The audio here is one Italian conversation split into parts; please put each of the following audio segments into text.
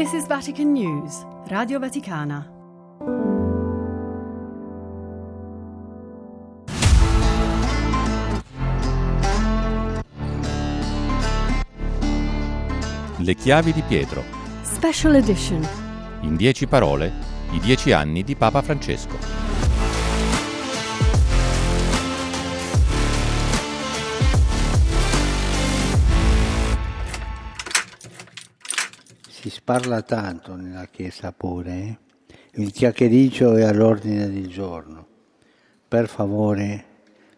This is Vatican News, Radio Vaticana. Le chiavi di Pietro. Special edition. In dieci parole, i dieci anni di Papa Francesco. Si sparla tanto nella Chiesa pure, eh? il chiacchiericcio è all'ordine del giorno. Per favore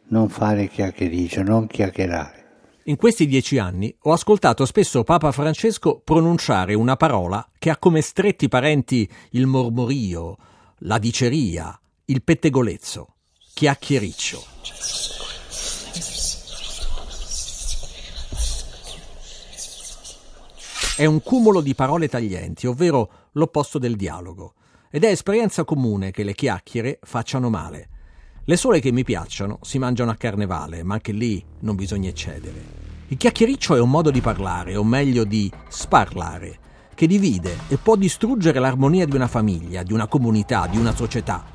non fare chiacchiericcio, non chiacchierare. In questi dieci anni ho ascoltato spesso Papa Francesco pronunciare una parola che ha come stretti parenti il mormorio, la diceria, il pettegolezzo, chiacchiericcio. È un cumulo di parole taglienti, ovvero l'opposto del dialogo, ed è esperienza comune che le chiacchiere facciano male. Le sole che mi piacciono si mangiano a carnevale, ma anche lì non bisogna eccedere. Il chiacchiericcio è un modo di parlare, o meglio di sparlare, che divide e può distruggere l'armonia di una famiglia, di una comunità, di una società.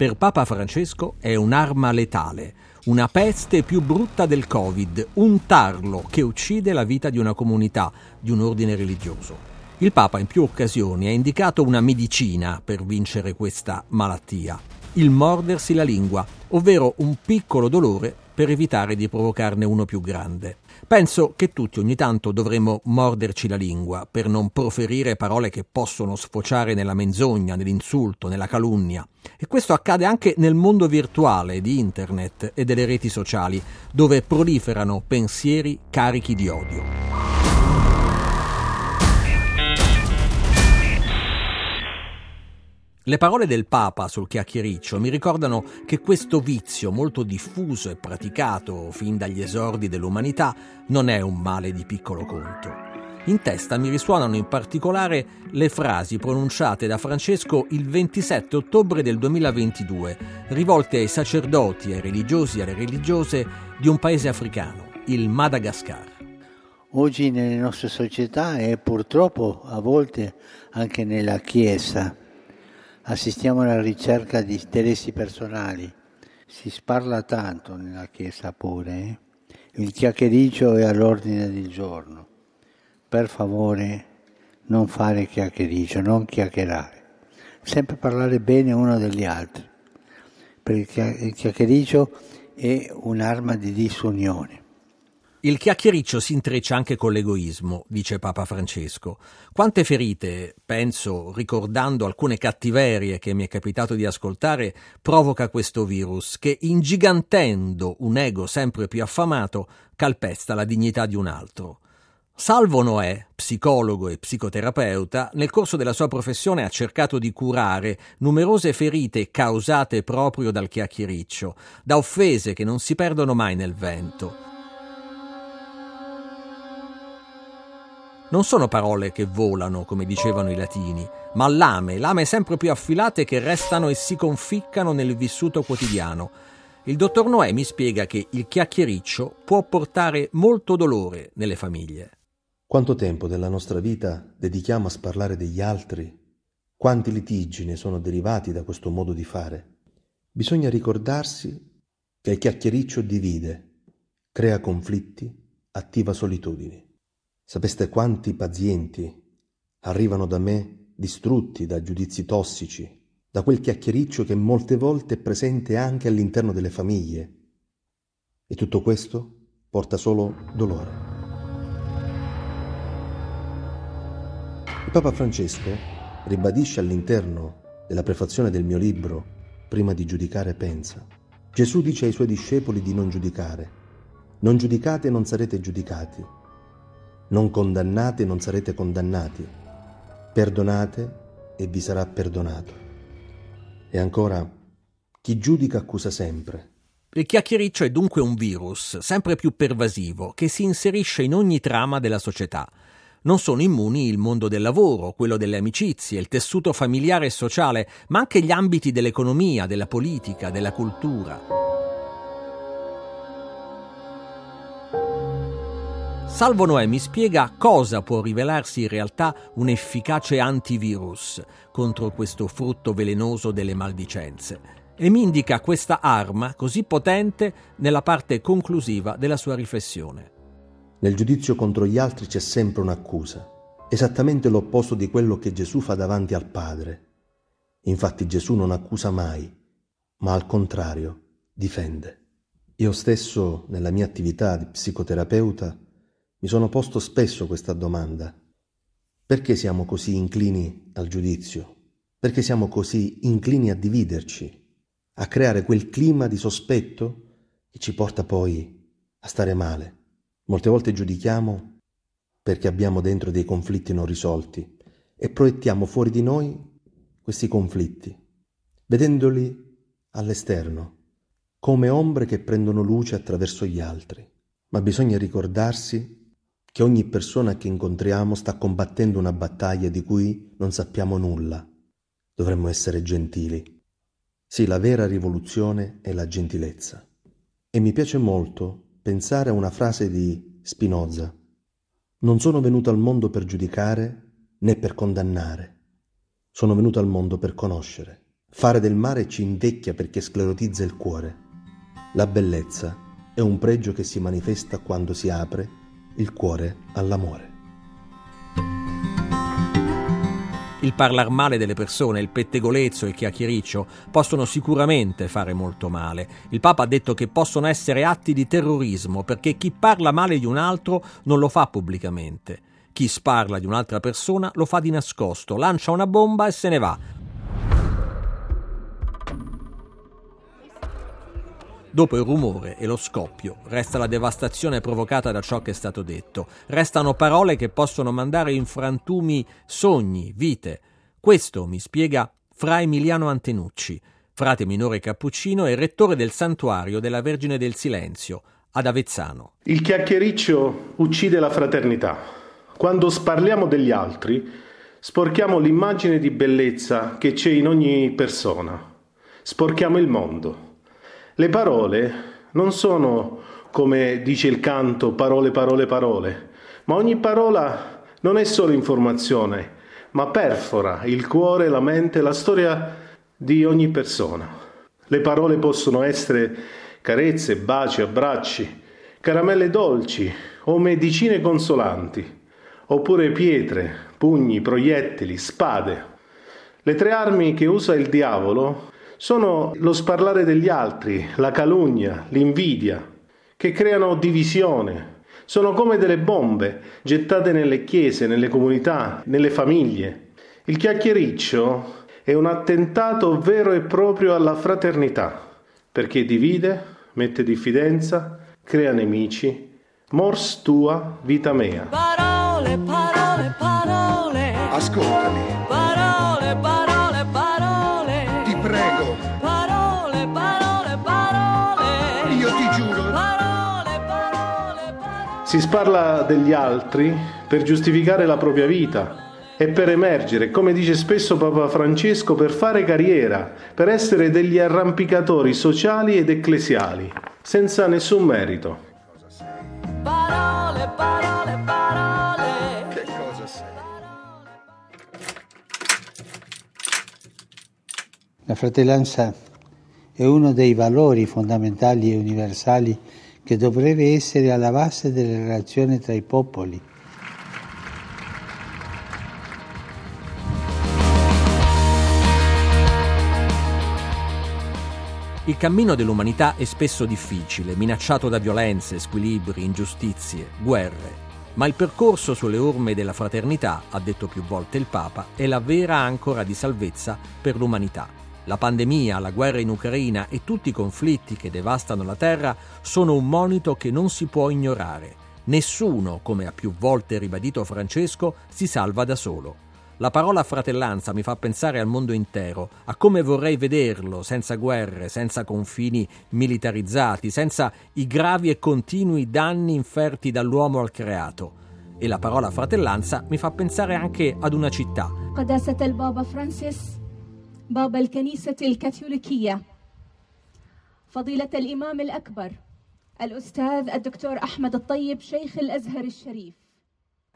Per Papa Francesco è un'arma letale, una peste più brutta del Covid, un tarlo che uccide la vita di una comunità, di un ordine religioso. Il Papa in più occasioni ha indicato una medicina per vincere questa malattia, il mordersi la lingua, ovvero un piccolo dolore per evitare di provocarne uno più grande. Penso che tutti ogni tanto dovremmo morderci la lingua per non proferire parole che possono sfociare nella menzogna, nell'insulto, nella calunnia. E questo accade anche nel mondo virtuale di internet e delle reti sociali, dove proliferano pensieri carichi di odio. Le parole del Papa sul chiacchiericcio mi ricordano che questo vizio molto diffuso e praticato fin dagli esordi dell'umanità non è un male di piccolo conto. In testa mi risuonano in particolare le frasi pronunciate da Francesco il 27 ottobre del 2022, rivolte ai sacerdoti, ai religiosi e alle religiose di un paese africano, il Madagascar. Oggi nelle nostre società e purtroppo a volte anche nella Chiesa assistiamo alla ricerca di interessi personali. Si sparla tanto nella Chiesa pure, eh? il chiacchiericcio è all'ordine del giorno. Per favore non fare chiacchiericcio, non chiacchierare, sempre parlare bene uno degli altri, perché il chiacchiericcio è un'arma di disunione. Il chiacchiericcio si intreccia anche con l'egoismo, dice Papa Francesco. Quante ferite, penso, ricordando alcune cattiverie che mi è capitato di ascoltare, provoca questo virus che, ingigantendo un ego sempre più affamato, calpesta la dignità di un altro. Salvo Noè, psicologo e psicoterapeuta, nel corso della sua professione ha cercato di curare numerose ferite causate proprio dal chiacchiericcio, da offese che non si perdono mai nel vento non sono parole che volano, come dicevano i latini, ma lame, lame sempre più affilate che restano e si conficcano nel vissuto quotidiano. Il dottor Noè mi spiega che il chiacchiericcio può portare molto dolore nelle famiglie. Quanto tempo della nostra vita dedichiamo a sparlare degli altri? Quanti litigi ne sono derivati da questo modo di fare? Bisogna ricordarsi che il chiacchiericcio divide, crea conflitti, attiva solitudini. Sapeste quanti pazienti arrivano da me distrutti da giudizi tossici, da quel chiacchiericcio che molte volte è presente anche all'interno delle famiglie. E tutto questo porta solo dolore. Il Papa Francesco ribadisce all'interno della prefazione del mio libro, prima di giudicare pensa. Gesù dice ai suoi discepoli di non giudicare. Non giudicate e non sarete giudicati non condannate e non sarete condannati. Perdonate e vi sarà perdonato. E ancora, chi giudica accusa sempre. Il chiacchiericcio è dunque un virus, sempre più pervasivo, che si inserisce in ogni trama della società. Non sono immuni il mondo del lavoro, quello delle amicizie, il tessuto familiare e sociale, ma anche gli ambiti dell'economia, della politica, della cultura. Salvo Noè mi spiega cosa può rivelarsi in realtà un efficace antivirus contro questo frutto velenoso delle maldicenze e mi indica questa arma così potente nella parte conclusiva della sua riflessione. Nel giudizio contro gli altri c'è sempre un'accusa, esattamente l'opposto di quello che Gesù fa davanti al Padre. Infatti Gesù non accusa mai, ma al contrario difende. Io stesso, nella mia attività di psicoterapeuta, mi sono posto spesso questa domanda. Perché siamo così inclini al giudizio? Perché siamo così inclini a dividerci, a creare quel clima di sospetto che ci porta poi a stare male? Molte volte giudichiamo perché abbiamo dentro dei conflitti non risolti e proiettiamo fuori di noi questi conflitti, vedendoli all'esterno, come ombre che prendono luce attraverso gli altri. Ma bisogna ricordarsi che ogni persona che incontriamo sta combattendo una battaglia di cui non sappiamo nulla. Dovremmo essere gentili. Sì, la vera rivoluzione è la gentilezza. E mi piace molto pensare a una frase di Spinoza. Non sono venuto al mondo per giudicare né per condannare. Sono venuto al mondo per conoscere. Fare del male ci invecchia perché sclerotizza il cuore. La bellezza è un pregio che si manifesta quando si apre il cuore all'amore. Il parlar male delle persone, il pettegolezzo e il chiacchiericcio possono sicuramente fare molto male. Il Papa ha detto che possono essere atti di terrorismo perché chi parla male di un altro non lo fa pubblicamente. Chi sparla di un'altra persona lo fa di nascosto, lancia una bomba e se ne va, Dopo il rumore e lo scoppio resta la devastazione provocata da ciò che è stato detto. Restano parole che possono mandare in frantumi sogni, vite. Questo mi spiega Fra Emiliano Antenucci, frate minore cappuccino e rettore del santuario della Vergine del Silenzio ad Avezzano. Il chiacchiericcio uccide la fraternità. Quando sparliamo degli altri, sporchiamo l'immagine di bellezza che c'è in ogni persona. Sporchiamo il mondo. Le parole non sono, come dice il canto, parole, parole, parole, ma ogni parola non è solo informazione, ma perfora il cuore, la mente, la storia di ogni persona. Le parole possono essere carezze, baci, abbracci, caramelle dolci o medicine consolanti, oppure pietre, pugni, proiettili, spade. Le tre armi che usa il diavolo sono lo sparlare degli altri, la calunnia, l'invidia, che creano divisione. Sono come delle bombe gettate nelle chiese, nelle comunità, nelle famiglie. Il chiacchiericcio è un attentato vero e proprio alla fraternità, perché divide, mette diffidenza, crea nemici. Mors tua, vita mea. Parole, parole, parole. Ascoltami. Si sparla degli altri per giustificare la propria vita e per emergere, come dice spesso Papa Francesco, per fare carriera, per essere degli arrampicatori sociali ed ecclesiali, senza nessun merito. Parole, parole, parole. Che cosa sei? La fratellanza è uno dei valori fondamentali e universali che dovrebbe essere alla base delle relazioni tra i popoli. Il cammino dell'umanità è spesso difficile, minacciato da violenze, squilibri, ingiustizie, guerre. Ma il percorso sulle orme della fraternità, ha detto più volte il Papa, è la vera ancora di salvezza per l'umanità. La pandemia, la guerra in Ucraina e tutti i conflitti che devastano la terra sono un monito che non si può ignorare. Nessuno, come ha più volte ribadito Francesco, si salva da solo. La parola fratellanza mi fa pensare al mondo intero, a come vorrei vederlo, senza guerre, senza confini militarizzati, senza i gravi e continui danni inferti dall'uomo al creato. E la parola fratellanza mi fa pensare anche ad una città. قداسة البابا فرانسيس بابا الكنيسة الكاثوليكية. فضيلة الإمام الأكبر الأستاذ الدكتور أحمد الطيب شيخ الأزهر الشريف.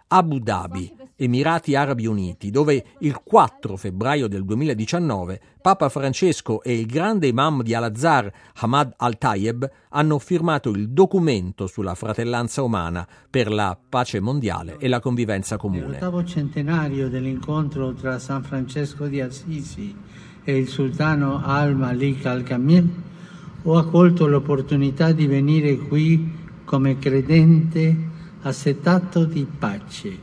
Abu Dhabi, Emirati Arabi Uniti, dove il 4 febbraio del 2019 Papa Francesco e il grande imam di Al-Azhar, Hamad Al-Tayeb, hanno firmato il documento sulla fratellanza umana per la pace mondiale e la convivenza comune. L'ottavo centenario dell'incontro tra San Francesco di Assisi e il sultano Al-Malik Al-Kamil, ho accolto l'opportunità di venire qui come credente assetato di pace,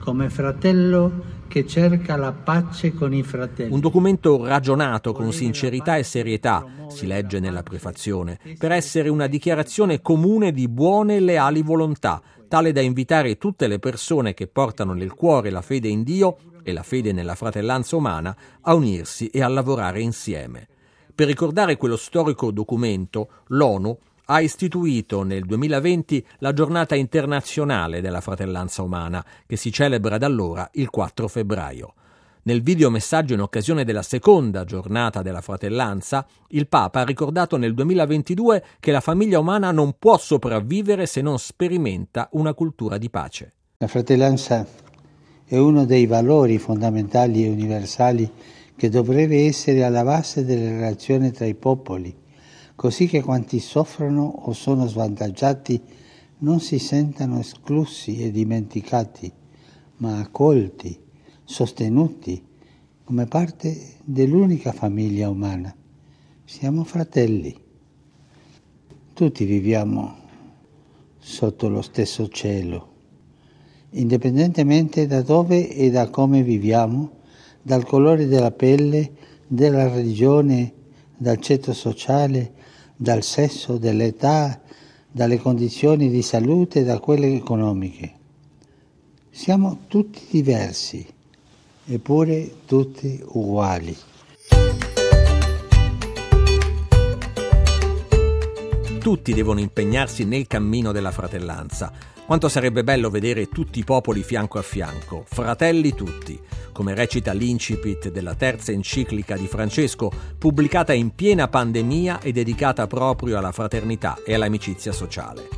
come fratello che cerca la pace con i fratelli. Un documento ragionato con sincerità e serietà, si legge nella prefazione, per essere una dichiarazione comune di buone e leali volontà, tale da invitare tutte le persone che portano nel cuore la fede in Dio e la fede nella fratellanza umana a unirsi e a lavorare insieme. Per ricordare quello storico documento, l'ONU ha istituito nel 2020 la giornata internazionale della fratellanza umana, che si celebra da allora il 4 febbraio. Nel videomessaggio in occasione della seconda giornata della fratellanza, il Papa ha ricordato nel 2022 che la famiglia umana non può sopravvivere se non sperimenta una cultura di pace. La fratellanza è uno dei valori fondamentali e universali che dovrebbe essere alla base delle relazioni tra i popoli così che quanti soffrono o sono svantaggiati non si sentano esclusi e dimenticati, ma accolti, sostenuti come parte dell'unica famiglia umana. Siamo fratelli. Tutti viviamo sotto lo stesso cielo, indipendentemente da dove e da come viviamo, dal colore della pelle, della religione, dal ceto sociale, dal sesso, dall'età, dalle condizioni di salute e da quelle economiche. Siamo tutti diversi, eppure tutti uguali. Tutti devono impegnarsi nel cammino della fratellanza. Quanto sarebbe bello vedere tutti i popoli fianco a fianco, fratelli tutti come recita l'incipit della terza enciclica di Francesco, pubblicata in piena pandemia e dedicata proprio alla fraternità e all'amicizia sociale.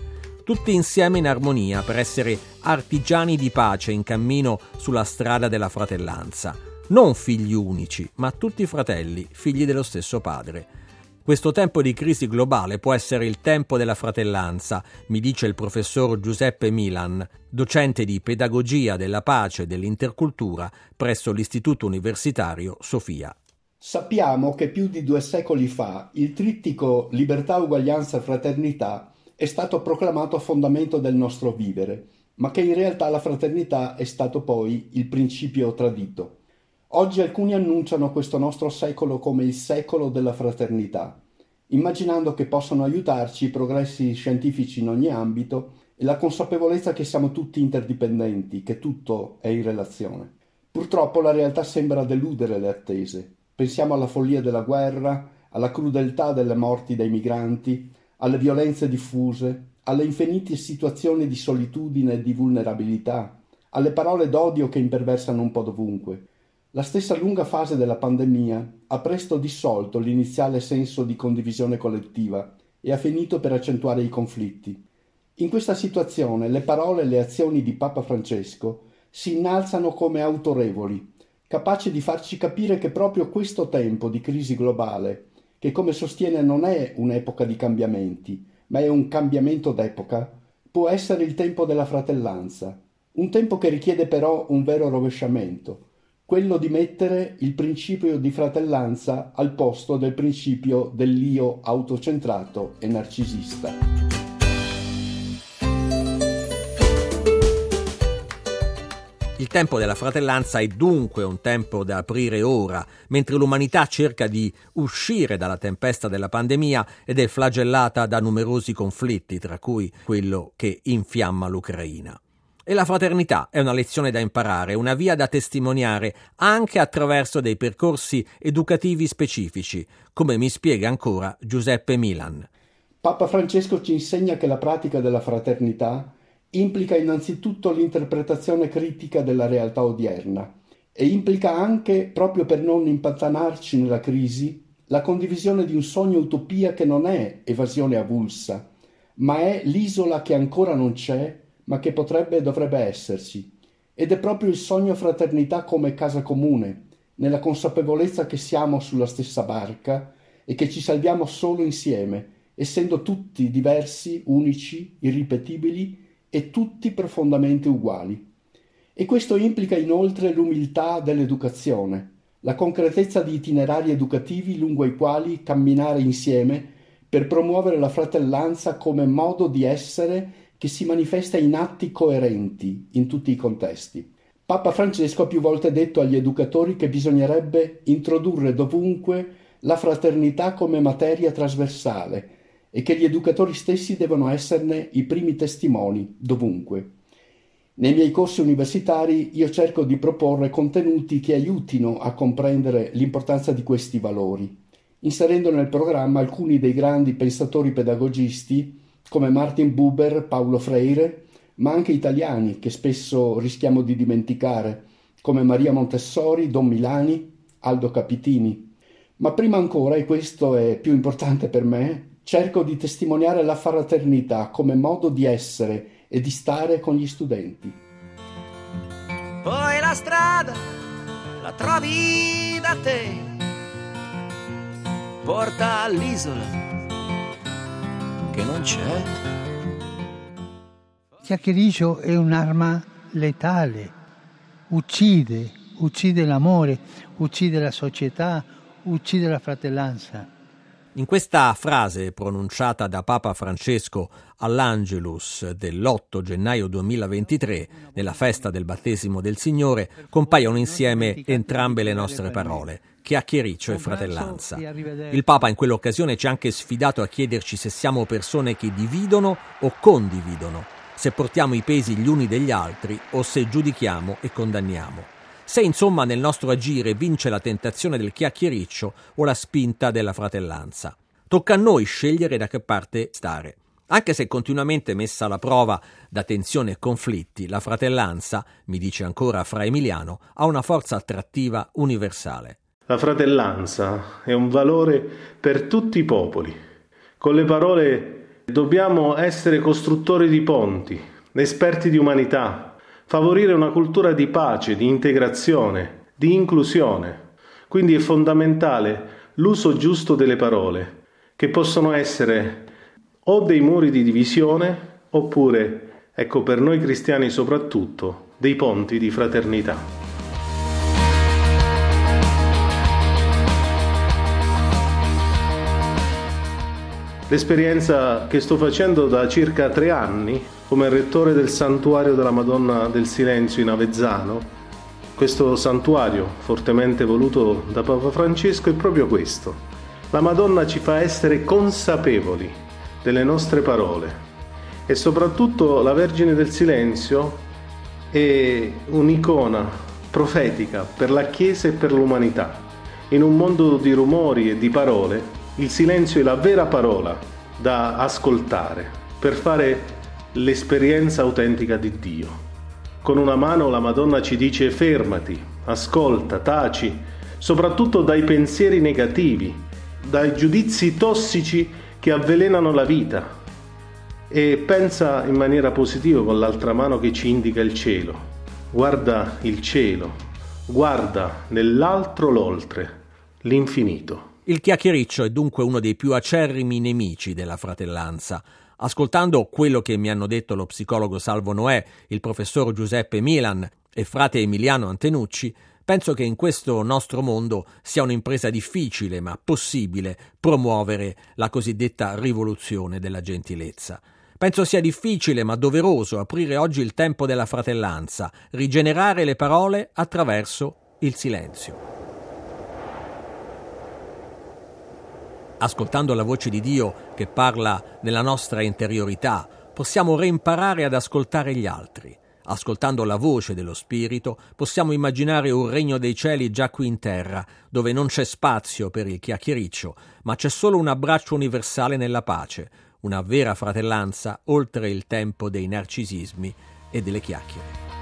Tutti insieme in armonia per essere artigiani di pace in cammino sulla strada della fratellanza. Non figli unici, ma tutti fratelli, figli dello stesso padre questo tempo di crisi globale può essere il tempo della fratellanza, mi dice il professor Giuseppe Milan, docente di pedagogia della pace e dell'intercultura presso l'Istituto Universitario Sofia. Sappiamo che più di due secoli fa il trittico libertà, uguaglianza e fraternità è stato proclamato fondamento del nostro vivere, ma che in realtà la fraternità è stato poi il principio tradito. Oggi alcuni annunciano questo nostro secolo come il secolo della fraternità, immaginando che possano aiutarci i progressi scientifici in ogni ambito e la consapevolezza che siamo tutti interdipendenti, che tutto è in relazione. Purtroppo la realtà sembra deludere le attese. Pensiamo alla follia della guerra, alla crudeltà delle morti dei migranti, alle violenze diffuse, alle infinite situazioni di solitudine e di vulnerabilità, alle parole d'odio che imperversano un po' dovunque, la stessa lunga fase della pandemia ha presto dissolto l'iniziale senso di condivisione collettiva e ha finito per accentuare i conflitti. In questa situazione le parole e le azioni di Papa Francesco si innalzano come autorevoli, capaci di farci capire che proprio questo tempo di crisi globale, che come sostiene non è un'epoca di cambiamenti, ma è un cambiamento d'epoca, può essere il tempo della fratellanza, un tempo che richiede però un vero rovesciamento, quello di mettere il principio di fratellanza al posto del principio dell'io autocentrato e narcisista. Il tempo della fratellanza è dunque un tempo da aprire ora, mentre l'umanità cerca di uscire dalla tempesta della pandemia ed è flagellata da numerosi conflitti, tra cui quello che infiamma l'Ucraina. E la fraternità è una lezione da imparare, una via da testimoniare anche attraverso dei percorsi educativi specifici, come mi spiega ancora Giuseppe Milan. Papa Francesco ci insegna che la pratica della fraternità implica innanzitutto l'interpretazione critica della realtà odierna e implica anche, proprio per non impantanarci nella crisi, la condivisione di un sogno utopia che non è evasione avulsa, ma è l'isola che ancora non c'è, ma che potrebbe e dovrebbe esserci. Ed è proprio il sogno fraternità come casa comune, nella consapevolezza che siamo sulla stessa barca e che ci salviamo solo insieme, essendo tutti diversi, unici, irripetibili e tutti profondamente uguali. E questo implica inoltre l'umiltà dell'educazione, la concretezza di itinerari educativi lungo i quali camminare insieme per promuovere la fratellanza come modo di essere che si manifesta in atti coerenti in tutti i contesti. Papa Francesco ha più volte detto agli educatori che bisognerebbe introdurre dovunque la fraternità come materia trasversale e che gli educatori stessi devono esserne i primi testimoni dovunque. Nei miei corsi universitari io cerco di proporre contenuti che aiutino a comprendere l'importanza di questi valori, inserendo nel programma alcuni dei grandi pensatori pedagogisti come Martin Buber, Paolo Freire, ma anche italiani che spesso rischiamo di dimenticare, come Maria Montessori, Don Milani, Aldo Capitini. Ma prima ancora, e questo è più importante per me, cerco di testimoniare la fraternità come modo di essere e di stare con gli studenti. Poi la strada la trovi da te, porta all'isola che non c'è. Chiacchiericcio è un'arma letale, uccide, uccide l'amore, uccide la società, uccide la fratellanza. In questa frase pronunciata da Papa Francesco all'Angelus dell'8 gennaio 2023, nella festa del battesimo del Signore, compaiono insieme entrambe le nostre parole, chiacchiericcio e fratellanza. Il Papa in quell'occasione ci ha anche sfidato a chiederci se siamo persone che dividono o condividono, se portiamo i pesi gli uni degli altri o se giudichiamo e condanniamo. Se insomma nel nostro agire vince la tentazione del chiacchiericcio o la spinta della fratellanza. Tocca a noi scegliere da che parte stare. Anche se continuamente messa alla prova da tensioni e conflitti, la fratellanza, mi dice ancora Fra Emiliano, ha una forza attrattiva universale. La fratellanza è un valore per tutti i popoli. Con le parole dobbiamo essere costruttori di ponti, esperti di umanità, favorire una cultura di pace, di integrazione, di inclusione. Quindi è fondamentale l'uso giusto delle parole, che possono essere o dei muri di divisione oppure, ecco per noi cristiani soprattutto, dei ponti di fraternità. L'esperienza che sto facendo da circa tre anni come rettore del santuario della Madonna del Silenzio in Avezzano, questo santuario, fortemente voluto da Papa Francesco, è proprio questo. La Madonna ci fa essere consapevoli delle nostre parole e soprattutto la Vergine del Silenzio è un'icona profetica per la Chiesa e per l'umanità. In un mondo di rumori e di parole, il silenzio è la vera parola da ascoltare per fare l'esperienza autentica di Dio. Con una mano la Madonna ci dice fermati, ascolta, taci, soprattutto dai pensieri negativi, dai giudizi tossici che avvelenano la vita e pensa in maniera positiva con l'altra mano che ci indica il cielo. Guarda il cielo, guarda nell'altro l'oltre, l'infinito. Il chiacchiericcio è dunque uno dei più acerrimi nemici della fratellanza Ascoltando quello che mi hanno detto lo psicologo Salvo Noè, il professor Giuseppe Milan e frate Emiliano Antenucci, penso che in questo nostro mondo sia un'impresa difficile ma possibile promuovere la cosiddetta rivoluzione della gentilezza. Penso sia difficile ma doveroso aprire oggi il tempo della fratellanza, rigenerare le parole attraverso il silenzio. Ascoltando la voce di Dio che parla nella nostra interiorità, possiamo reimparare ad ascoltare gli altri. Ascoltando la voce dello Spirito, possiamo immaginare un regno dei cieli già qui in terra, dove non c'è spazio per il chiacchiericcio, ma c'è solo un abbraccio universale nella pace, una vera fratellanza oltre il tempo dei narcisismi e delle chiacchiere.